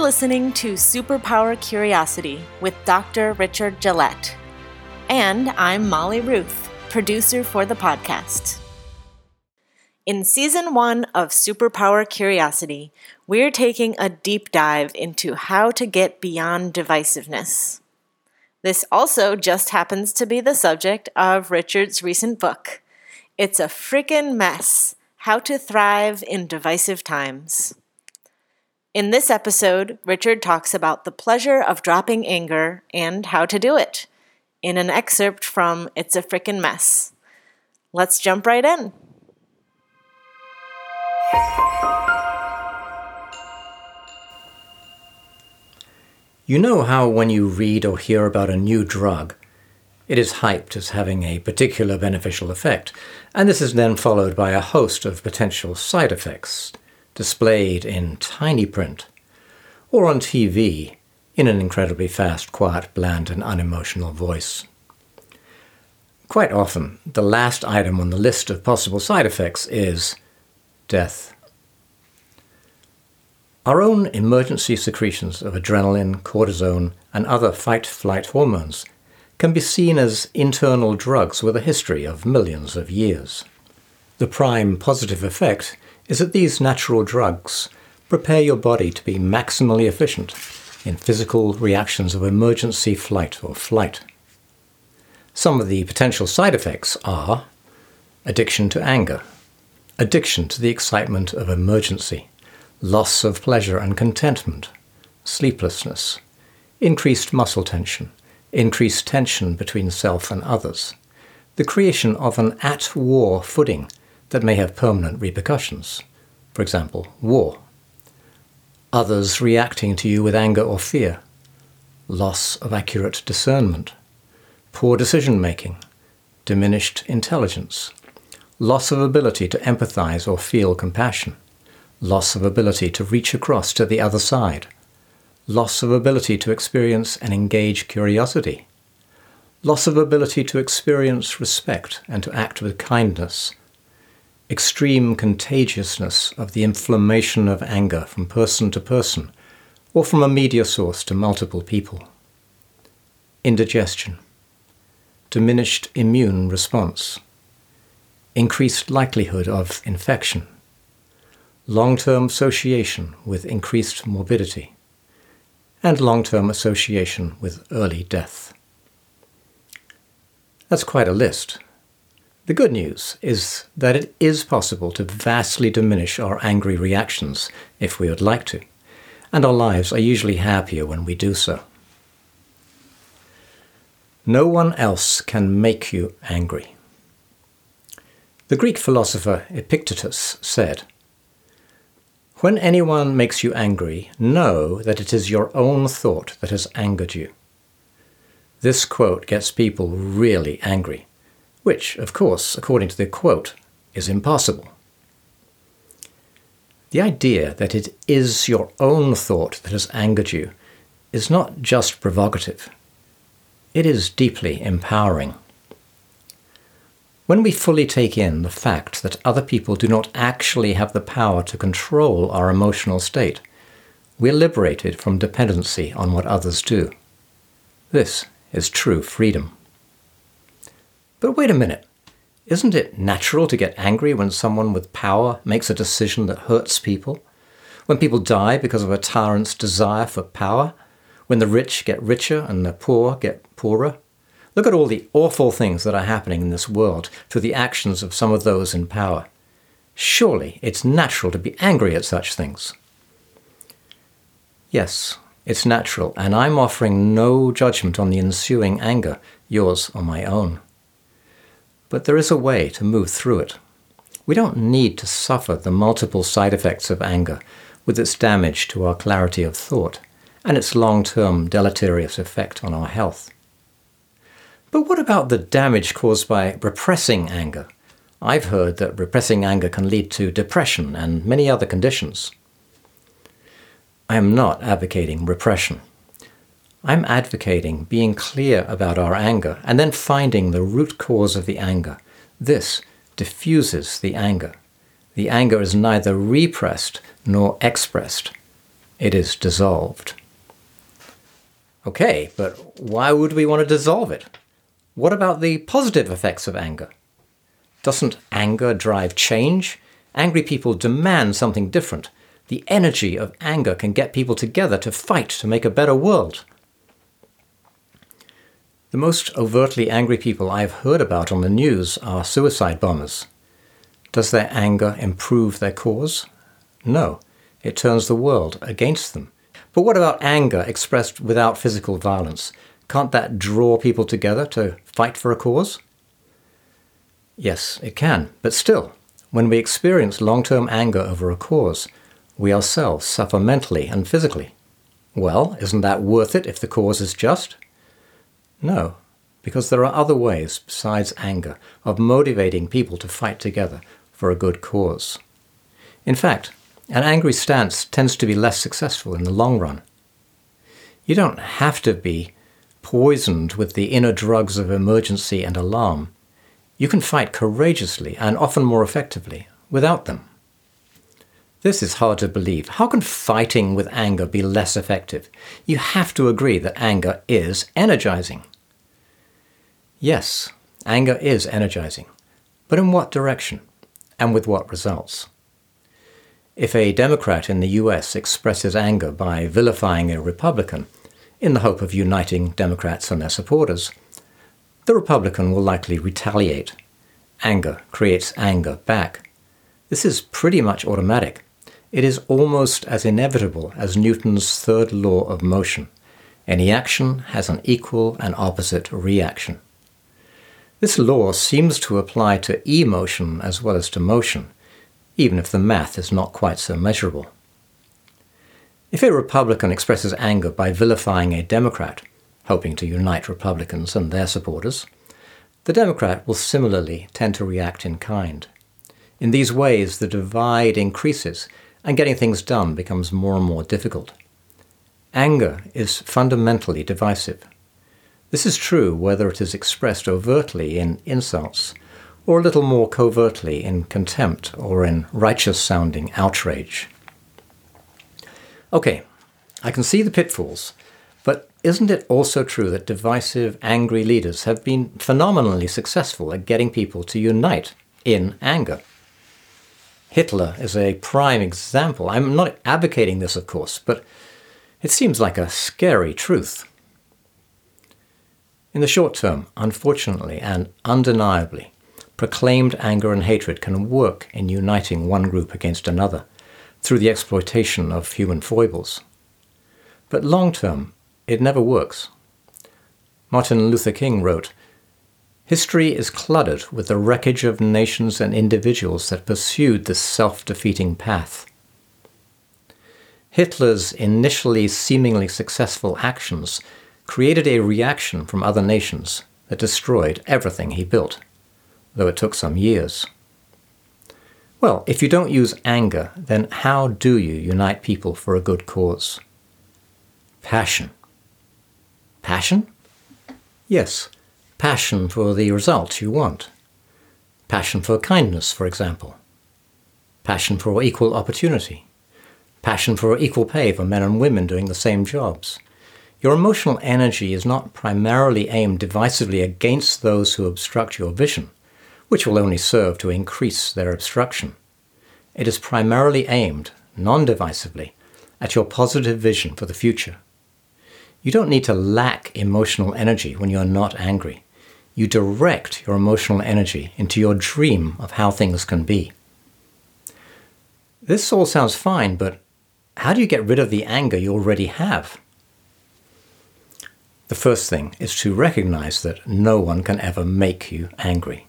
You're listening to Superpower Curiosity with Dr. Richard Gillett. And I'm Molly Ruth, producer for the podcast. In season one of Superpower Curiosity, we're taking a deep dive into how to get beyond divisiveness. This also just happens to be the subject of Richard's recent book. It's a frickin' mess How to Thrive in Divisive Times. In this episode, Richard talks about the pleasure of dropping anger and how to do it in an excerpt from It's a Frickin' Mess. Let's jump right in. You know how when you read or hear about a new drug, it is hyped as having a particular beneficial effect, and this is then followed by a host of potential side effects displayed in tiny print, or on TV in an incredibly fast, quiet, bland, and unemotional voice. Quite often, the last item on the list of possible side effects is death. Our own emergency secretions of adrenaline, cortisone, and other fight flight hormones can be seen as internal drugs with a history of millions of years. The prime positive effect is that these natural drugs prepare your body to be maximally efficient in physical reactions of emergency flight or flight. Some of the potential side effects are addiction to anger, addiction to the excitement of emergency, loss of pleasure and contentment, sleeplessness, increased muscle tension, increased tension between self and others, the creation of an at war footing that may have permanent repercussions, for example, war, others reacting to you with anger or fear, loss of accurate discernment, poor decision making, diminished intelligence, loss of ability to empathize or feel compassion, loss of ability to reach across to the other side, loss of ability to experience and engage curiosity, loss of ability to experience respect and to act with kindness, extreme contagiousness of the inflammation of anger from person to person or from a media source to multiple people, indigestion, diminished immune response, increased likelihood of infection, long term association with increased morbidity, and long term association with early death. That's quite a list. The good news is that it is possible to vastly diminish our angry reactions if we would like to, and our lives are usually happier when we do so. No one else can make you angry. The Greek philosopher Epictetus said, When anyone makes you angry, know that it is your own thought that has angered you. This quote gets people really angry, which, of course, according to the quote, is impossible. The idea that it is your own thought that has angered you is not just provocative, it is deeply empowering. When we fully take in the fact that other people do not actually have the power to control our emotional state, we're liberated from dependency on what others do. This is true freedom. But wait a minute. Isn't it natural to get angry when someone with power makes a decision that hurts people? When people die because of a tyrant's desire for power? When the rich get richer and the poor get poorer? Look at all the awful things that are happening in this world through the actions of some of those in power. Surely it's natural to be angry at such things. Yes, it's natural, and I'm offering no judgment on the ensuing anger, yours or my own. But there is a way to move through it. We don't need to suffer the multiple side effects of anger with its damage to our clarity of thought and its long term deleterious effect on our health. But what about the damage caused by repressing anger? I've heard that repressing anger can lead to depression and many other conditions. I am not advocating repression. I'm advocating being clear about our anger and then finding the root cause of the anger. This diffuses the anger. The anger is neither repressed nor expressed. it is dissolved. Okay, but why would we want to dissolve it? What about the positive effects of anger? Doesn't anger drive change? Angry people demand something different. The energy of anger can get people together to fight to make a better world. The most overtly angry people I've heard about on the news are suicide bombers. Does their anger improve their cause? No, it turns the world against them. But what about anger expressed without physical violence? Can't that draw people together to fight for a cause? Yes, it can, but still, when we experience long term anger over a cause, we ourselves suffer mentally and physically. Well, isn't that worth it if the cause is just? No, because there are other ways besides anger of motivating people to fight together for a good cause. In fact, an angry stance tends to be less successful in the long run. You don't have to be poisoned with the inner drugs of emergency and alarm. You can fight courageously and often more effectively without them. This is hard to believe. How can fighting with anger be less effective? You have to agree that anger is energizing. Yes, anger is energizing. But in what direction? And with what results? If a Democrat in the US expresses anger by vilifying a Republican in the hope of uniting Democrats and their supporters, the Republican will likely retaliate. Anger creates anger back. This is pretty much automatic. It is almost as inevitable as Newton's third law of motion. Any action has an equal and opposite reaction. This law seems to apply to emotion as well as to motion even if the math is not quite so measurable. If a Republican expresses anger by vilifying a Democrat, hoping to unite Republicans and their supporters, the Democrat will similarly tend to react in kind. In these ways, the divide increases and getting things done becomes more and more difficult. Anger is fundamentally divisive. This is true whether it is expressed overtly in insults or a little more covertly in contempt or in righteous sounding outrage. Okay, I can see the pitfalls, but isn't it also true that divisive, angry leaders have been phenomenally successful at getting people to unite in anger? Hitler is a prime example. I'm not advocating this, of course, but it seems like a scary truth. In the short term, unfortunately and undeniably, proclaimed anger and hatred can work in uniting one group against another through the exploitation of human foibles. But long term, it never works. Martin Luther King wrote, History is cluttered with the wreckage of nations and individuals that pursued this self defeating path. Hitler's initially seemingly successful actions created a reaction from other nations that destroyed everything he built though it took some years. Well, if you don't use anger, then how do you unite people for a good cause? Passion. Passion? Yes, passion for the result you want. Passion for kindness, for example. Passion for equal opportunity. Passion for equal pay for men and women doing the same jobs. Your emotional energy is not primarily aimed divisively against those who obstruct your vision which will only serve to increase their obstruction. It is primarily aimed, non divisively, at your positive vision for the future. You don't need to lack emotional energy when you're not angry. You direct your emotional energy into your dream of how things can be. This all sounds fine, but how do you get rid of the anger you already have? The first thing is to recognize that no one can ever make you angry.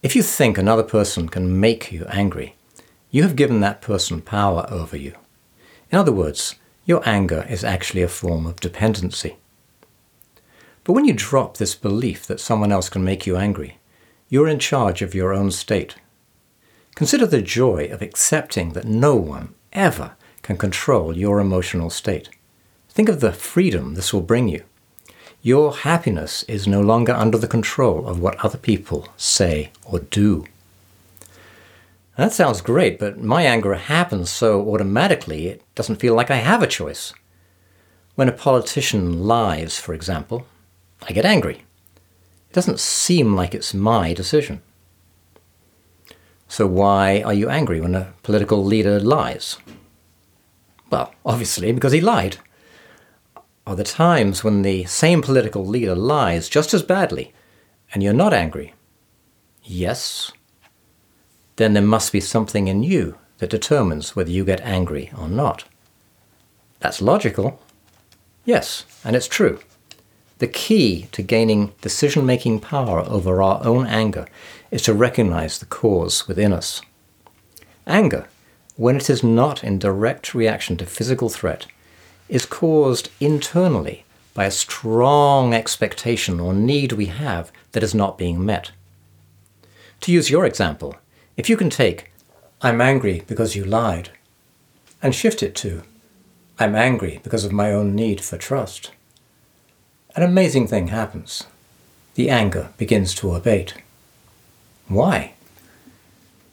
If you think another person can make you angry, you have given that person power over you. In other words, your anger is actually a form of dependency. But when you drop this belief that someone else can make you angry, you're in charge of your own state. Consider the joy of accepting that no one ever can control your emotional state. Think of the freedom this will bring you. Your happiness is no longer under the control of what other people say or do. That sounds great, but my anger happens so automatically it doesn't feel like I have a choice. When a politician lies, for example, I get angry. It doesn't seem like it's my decision. So, why are you angry when a political leader lies? Well, obviously, because he lied. Are there times when the same political leader lies just as badly and you're not angry? Yes. Then there must be something in you that determines whether you get angry or not. That's logical. Yes, and it's true. The key to gaining decision making power over our own anger is to recognize the cause within us. Anger, when it is not in direct reaction to physical threat, is caused internally by a strong expectation or need we have that is not being met. To use your example, if you can take, I'm angry because you lied, and shift it to, I'm angry because of my own need for trust, an amazing thing happens. The anger begins to abate. Why?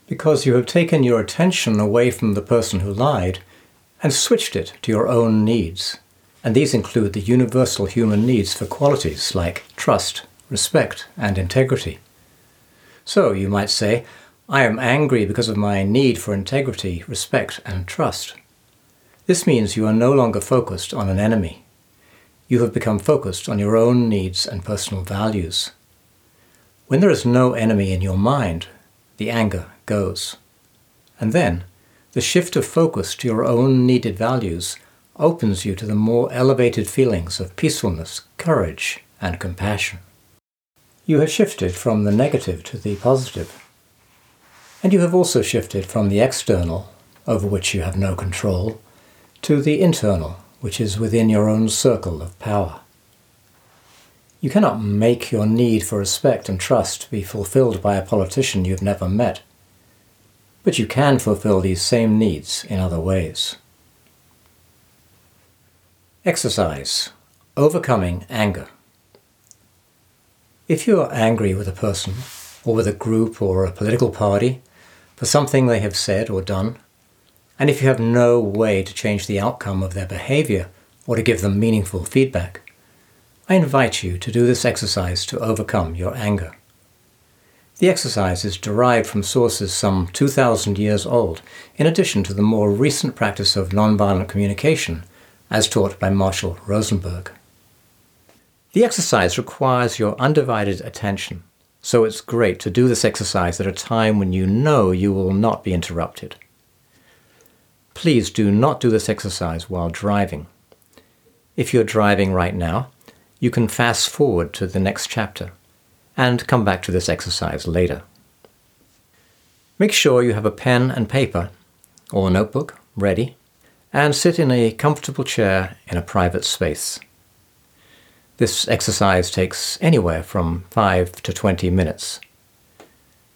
Because you have taken your attention away from the person who lied and switched it to your own needs. And these include the universal human needs for qualities like trust, respect, and integrity. So you might say, I am angry because of my need for integrity, respect, and trust. This means you are no longer focused on an enemy. You have become focused on your own needs and personal values. When there is no enemy in your mind, the anger goes. And then, the shift of focus to your own needed values opens you to the more elevated feelings of peacefulness, courage, and compassion. You have shifted from the negative to the positive. And you have also shifted from the external, over which you have no control, to the internal, which is within your own circle of power. You cannot make your need for respect and trust be fulfilled by a politician you've never met. But you can fulfill these same needs in other ways. Exercise Overcoming Anger. If you are angry with a person, or with a group or a political party, for something they have said or done, and if you have no way to change the outcome of their behavior or to give them meaningful feedback, I invite you to do this exercise to overcome your anger. The exercise is derived from sources some 2,000 years old, in addition to the more recent practice of nonviolent communication, as taught by Marshall Rosenberg. The exercise requires your undivided attention, so it's great to do this exercise at a time when you know you will not be interrupted. Please do not do this exercise while driving. If you're driving right now, you can fast forward to the next chapter and come back to this exercise later. Make sure you have a pen and paper or notebook ready and sit in a comfortable chair in a private space. This exercise takes anywhere from 5 to 20 minutes.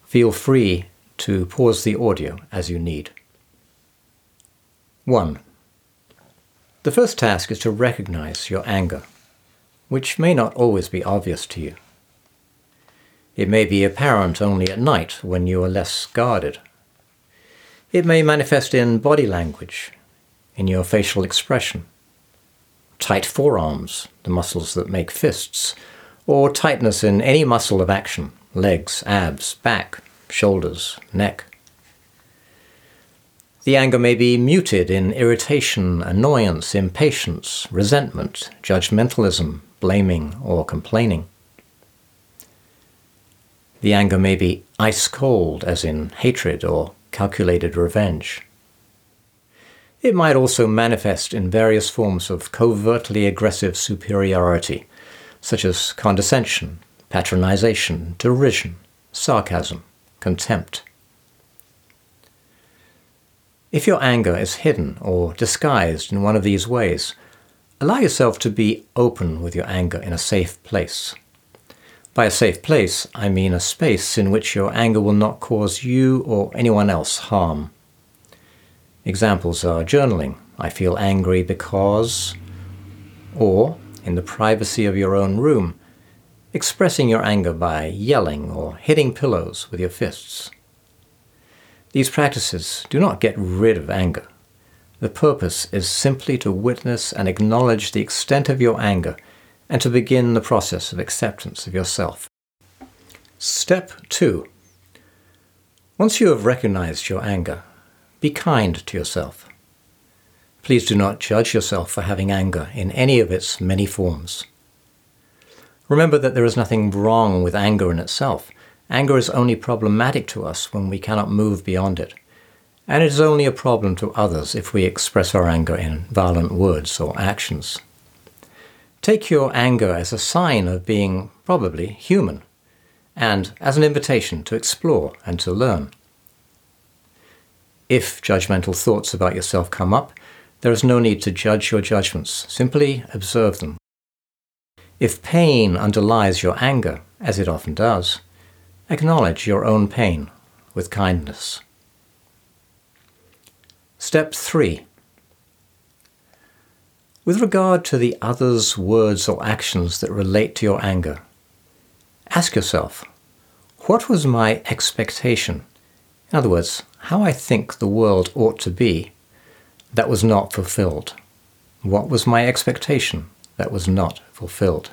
Feel free to pause the audio as you need. 1. The first task is to recognize your anger which may not always be obvious to you. It may be apparent only at night when you are less guarded. It may manifest in body language, in your facial expression. Tight forearms, the muscles that make fists, or tightness in any muscle of action, legs, abs, back, shoulders, neck. The anger may be muted in irritation, annoyance, impatience, resentment, judgmentalism, blaming, or complaining. The anger may be ice cold, as in hatred or calculated revenge. It might also manifest in various forms of covertly aggressive superiority, such as condescension, patronization, derision, sarcasm, contempt. If your anger is hidden or disguised in one of these ways, Allow yourself to be open with your anger in a safe place. By a safe place, I mean a space in which your anger will not cause you or anyone else harm. Examples are journaling, I feel angry because, or, in the privacy of your own room, expressing your anger by yelling or hitting pillows with your fists. These practices do not get rid of anger. The purpose is simply to witness and acknowledge the extent of your anger and to begin the process of acceptance of yourself. Step 2. Once you have recognized your anger, be kind to yourself. Please do not judge yourself for having anger in any of its many forms. Remember that there is nothing wrong with anger in itself. Anger is only problematic to us when we cannot move beyond it. And it is only a problem to others if we express our anger in violent words or actions. Take your anger as a sign of being probably human, and as an invitation to explore and to learn. If judgmental thoughts about yourself come up, there is no need to judge your judgments, simply observe them. If pain underlies your anger, as it often does, Acknowledge your own pain with kindness. Step 3. With regard to the other's words or actions that relate to your anger, ask yourself, what was my expectation? In other words, how I think the world ought to be that was not fulfilled. What was my expectation that was not fulfilled?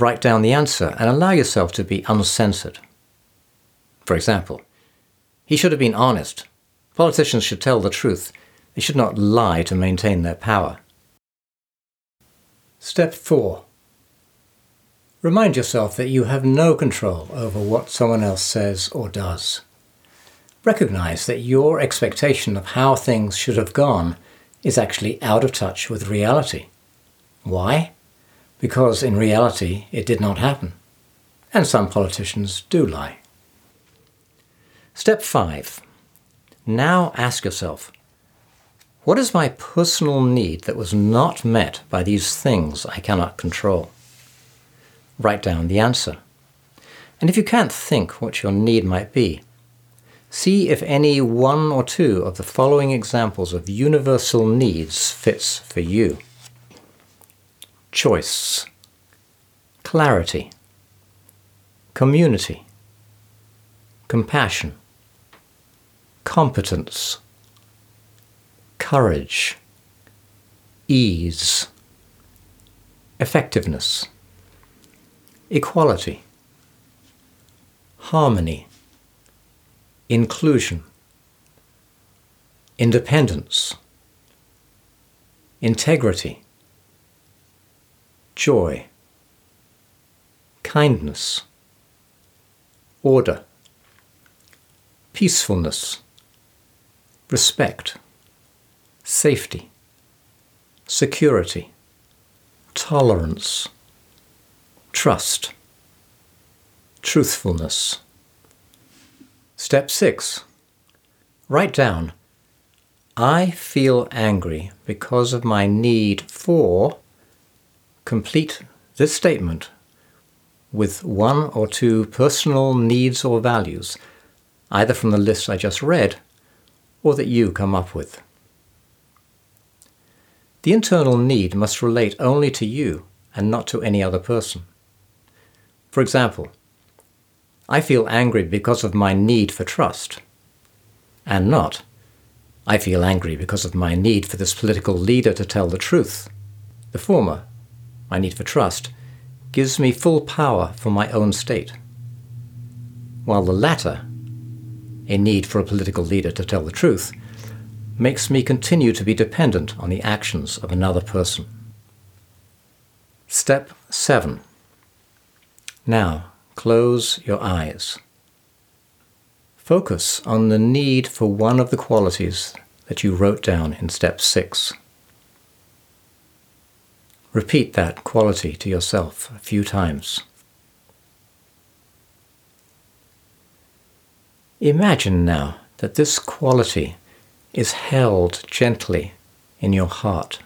Write down the answer and allow yourself to be uncensored. For example, he should have been honest. Politicians should tell the truth. They should not lie to maintain their power. Step 4. Remind yourself that you have no control over what someone else says or does. Recognize that your expectation of how things should have gone is actually out of touch with reality. Why? Because in reality it did not happen. And some politicians do lie. Step 5. Now ask yourself what is my personal need that was not met by these things I cannot control? Write down the answer. And if you can't think what your need might be, see if any one or two of the following examples of universal needs fits for you choice, clarity, community, compassion, competence, courage, ease, effectiveness, equality, harmony, inclusion, independence, integrity, joy, kindness, order, peacefulness, respect, safety, security, tolerance, trust, truthfulness. Step 6. Write down I feel angry because of my need for Complete this statement with one or two personal needs or values, either from the list I just read or that you come up with. The internal need must relate only to you and not to any other person. For example, I feel angry because of my need for trust, and not, I feel angry because of my need for this political leader to tell the truth. The former my need for trust, gives me full power for my own state, while the latter, a need for a political leader to tell the truth, makes me continue to be dependent on the actions of another person. Step 7. Now, close your eyes. Focus on the need for one of the qualities that you wrote down in step 6. Repeat that quality to yourself a few times. Imagine now that this quality is held gently in your heart.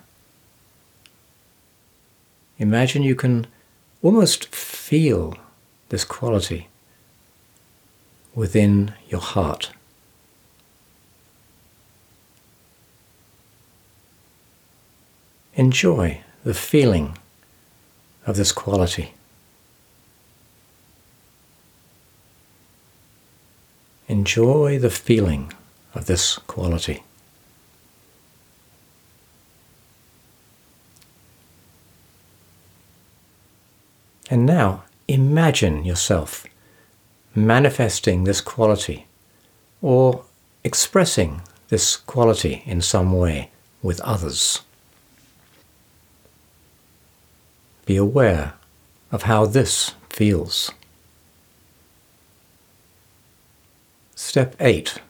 Imagine you can almost feel this quality within your heart. Enjoy the feeling of this quality. enjoy the feeling of this quality. And now imagine yourself manifesting this quality or expressing this quality in some way with others. Be aware of how this feels. Step 8.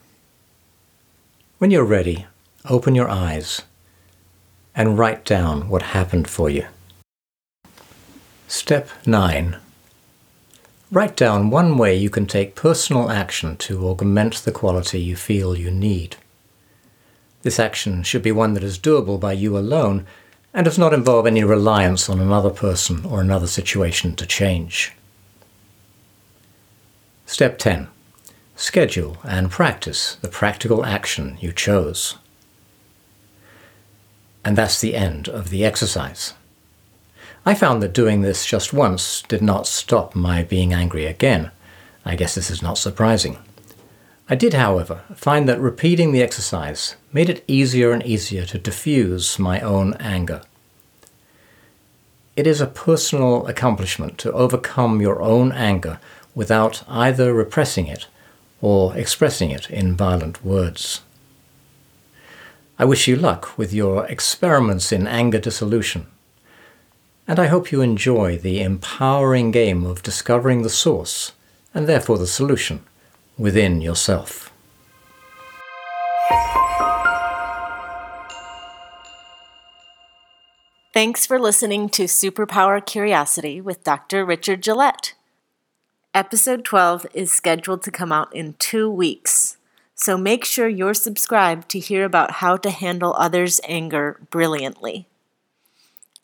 When you're ready, open your eyes and write down what happened for you. Step 9. Write down one way you can take personal action to augment the quality you feel you need. This action should be one that is doable by you alone and does not involve any reliance on another person or another situation to change. Step 10. Schedule and practice the practical action you chose. And that's the end of the exercise. I found that doing this just once did not stop my being angry again. I guess this is not surprising. I did, however, find that repeating the exercise made it easier and easier to diffuse my own anger. It is a personal accomplishment to overcome your own anger without either repressing it or expressing it in violent words. I wish you luck with your experiments in anger dissolution and I hope you enjoy the empowering game of discovering the source, and therefore the solution, within yourself. Thanks for listening to Superpower Curiosity with Dr. Richard Gillett. Episode 12 is scheduled to come out in two weeks, so make sure you're subscribed to hear about how to handle others' anger brilliantly.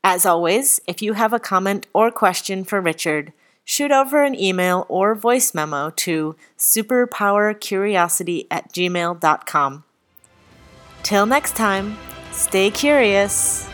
As always, if you have a comment or question for Richard, shoot over an email or voice memo to superpowercuriosity at gmail.com. Till next time, stay curious.